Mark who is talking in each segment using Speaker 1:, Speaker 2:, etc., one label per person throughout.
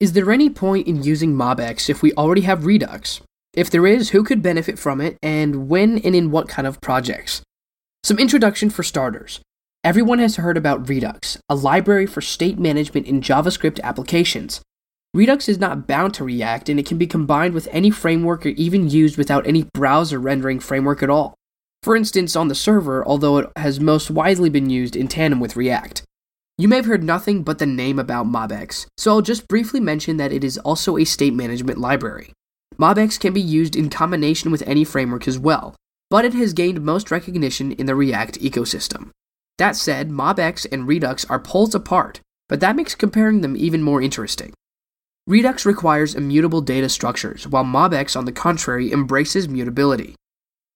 Speaker 1: Is there any point in using MobX if we already have Redux? If there is, who could benefit from it, and when and in what kind of projects? Some introduction for starters. Everyone has heard about Redux, a library for state management in JavaScript applications. Redux is not bound to React, and it can be combined with any framework or even used without any browser rendering framework at all. For instance, on the server, although it has most widely been used in tandem with React. You may have heard nothing but the name about MobX, so I'll just briefly mention that it is also a state management library. MobX can be used in combination with any framework as well, but it has gained most recognition in the React ecosystem. That said, MobX and Redux are poles apart, but that makes comparing them even more interesting. Redux requires immutable data structures, while MobX, on the contrary, embraces mutability.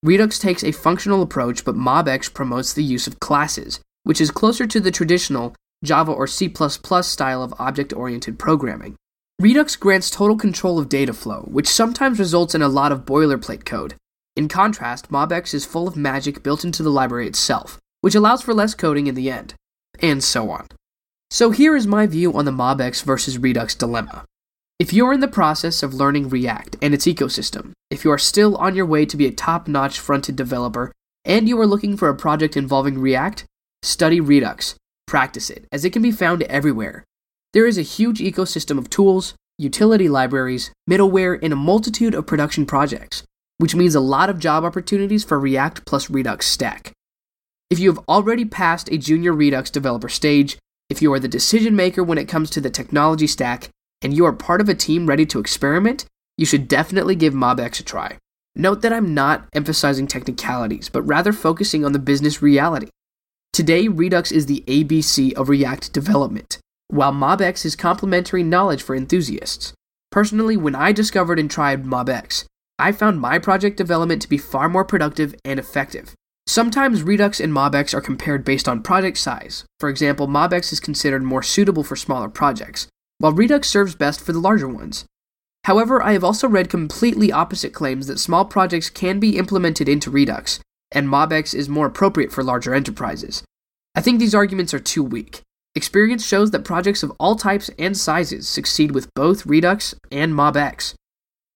Speaker 1: Redux takes a functional approach, but MobX promotes the use of classes, which is closer to the traditional Java or C style of object oriented programming. Redux grants total control of data flow, which sometimes results in a lot of boilerplate code. In contrast, MobX is full of magic built into the library itself, which allows for less coding in the end, and so on. So here is my view on the MobX versus Redux dilemma. If you're in the process of learning React and its ecosystem, if you are still on your way to be a top notch frontend developer, and you are looking for a project involving React, study Redux Practice it, as it can be found everywhere. There is a huge ecosystem of tools, utility libraries, middleware, and a multitude of production projects, which means a lot of job opportunities for React plus Redux stack. If you have already passed a junior Redux developer stage, if you are the decision maker when it comes to the technology stack, and you are part of a team ready to experiment, you should definitely give MobX a try. Note that I'm not emphasizing technicalities, but rather focusing on the business reality. Today, Redux is the ABC of React development, while MobX is complementary knowledge for enthusiasts. Personally, when I discovered and tried MobX, I found my project development to be far more productive and effective. Sometimes Redux and MobX are compared based on project size. For example, MobX is considered more suitable for smaller projects, while Redux serves best for the larger ones. However, I have also read completely opposite claims that small projects can be implemented into Redux, and MobX is more appropriate for larger enterprises. I think these arguments are too weak. Experience shows that projects of all types and sizes succeed with both Redux and MobX.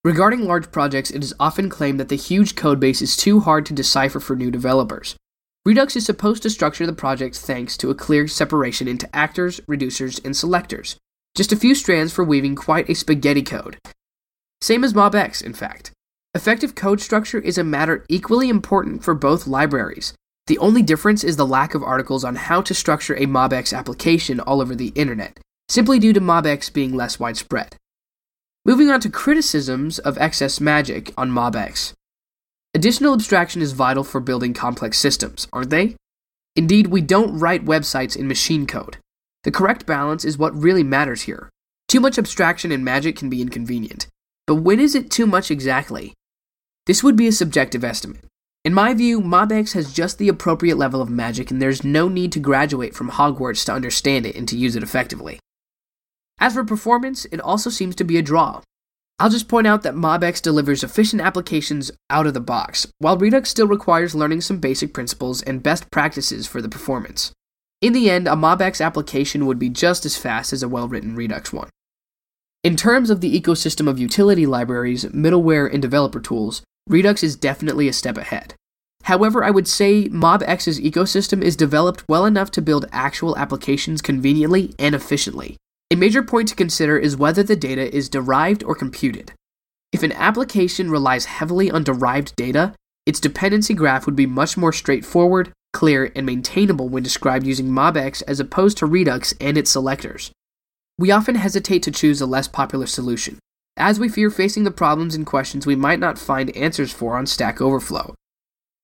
Speaker 1: Regarding large projects, it is often claimed that the huge codebase is too hard to decipher for new developers. Redux is supposed to structure the project thanks to a clear separation into actors, reducers, and selectors. Just a few strands for weaving quite a spaghetti code. Same as MobX, in fact. Effective code structure is a matter equally important for both libraries. The only difference is the lack of articles on how to structure a MobX application all over the internet, simply due to MobX being less widespread. Moving on to criticisms of excess magic on MobX. Additional abstraction is vital for building complex systems, aren't they? Indeed, we don't write websites in machine code. The correct balance is what really matters here. Too much abstraction and magic can be inconvenient. But when is it too much exactly? This would be a subjective estimate. In my view, MobX has just the appropriate level of magic, and there's no need to graduate from Hogwarts to understand it and to use it effectively. As for performance, it also seems to be a draw. I'll just point out that MobX delivers efficient applications out of the box, while Redux still requires learning some basic principles and best practices for the performance. In the end, a MobX application would be just as fast as a well written Redux one. In terms of the ecosystem of utility libraries, middleware, and developer tools, Redux is definitely a step ahead. However, I would say MobX's ecosystem is developed well enough to build actual applications conveniently and efficiently. A major point to consider is whether the data is derived or computed. If an application relies heavily on derived data, its dependency graph would be much more straightforward, clear, and maintainable when described using MobX as opposed to Redux and its selectors. We often hesitate to choose a less popular solution, as we fear facing the problems and questions we might not find answers for on Stack Overflow.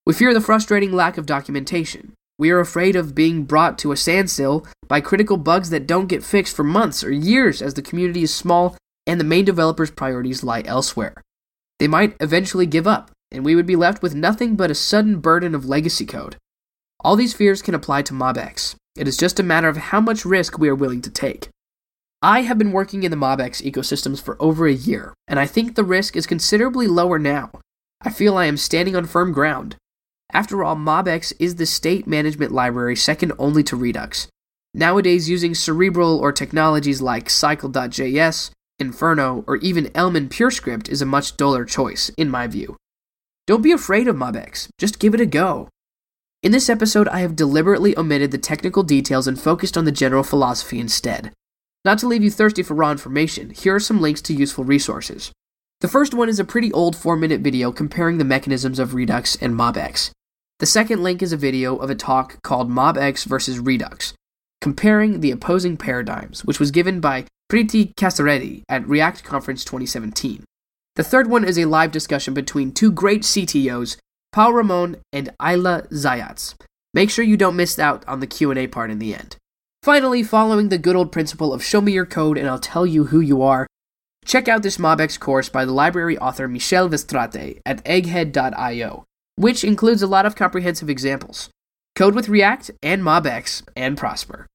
Speaker 1: We fear the frustrating lack of documentation. We are afraid of being brought to a standstill by critical bugs that don't get fixed for months or years as the community is small and the main developer's priorities lie elsewhere. They might eventually give up, and we would be left with nothing but a sudden burden of legacy code. All these fears can apply to MobX. It is just a matter of how much risk we are willing to take. I have been working in the MobX ecosystems for over a year, and I think the risk is considerably lower now. I feel I am standing on firm ground. After all, MobX is the state management library second only to Redux. Nowadays, using Cerebral or technologies like Cycle.js, Inferno, or even Elm and PureScript is a much duller choice, in my view. Don't be afraid of MobX, just give it a go. In this episode, I have deliberately omitted the technical details and focused on the general philosophy instead. Not to leave you thirsty for raw information, here are some links to useful resources. The first one is a pretty old 4 minute video comparing the mechanisms of Redux and MobX. The second link is a video of a talk called MobX versus Redux, comparing the opposing paradigms, which was given by Preethi Kasireddy at React Conference 2017. The third one is a live discussion between two great CTOs, Paul Ramon and Ayla Zayats. Make sure you don't miss out on the Q&A part in the end. Finally, following the good old principle of show me your code and I'll tell you who you are, check out this MobX course by the library author Michel Weststrate at egghead.io which includes a lot of comprehensive examples. Code with React and MobX and prosper.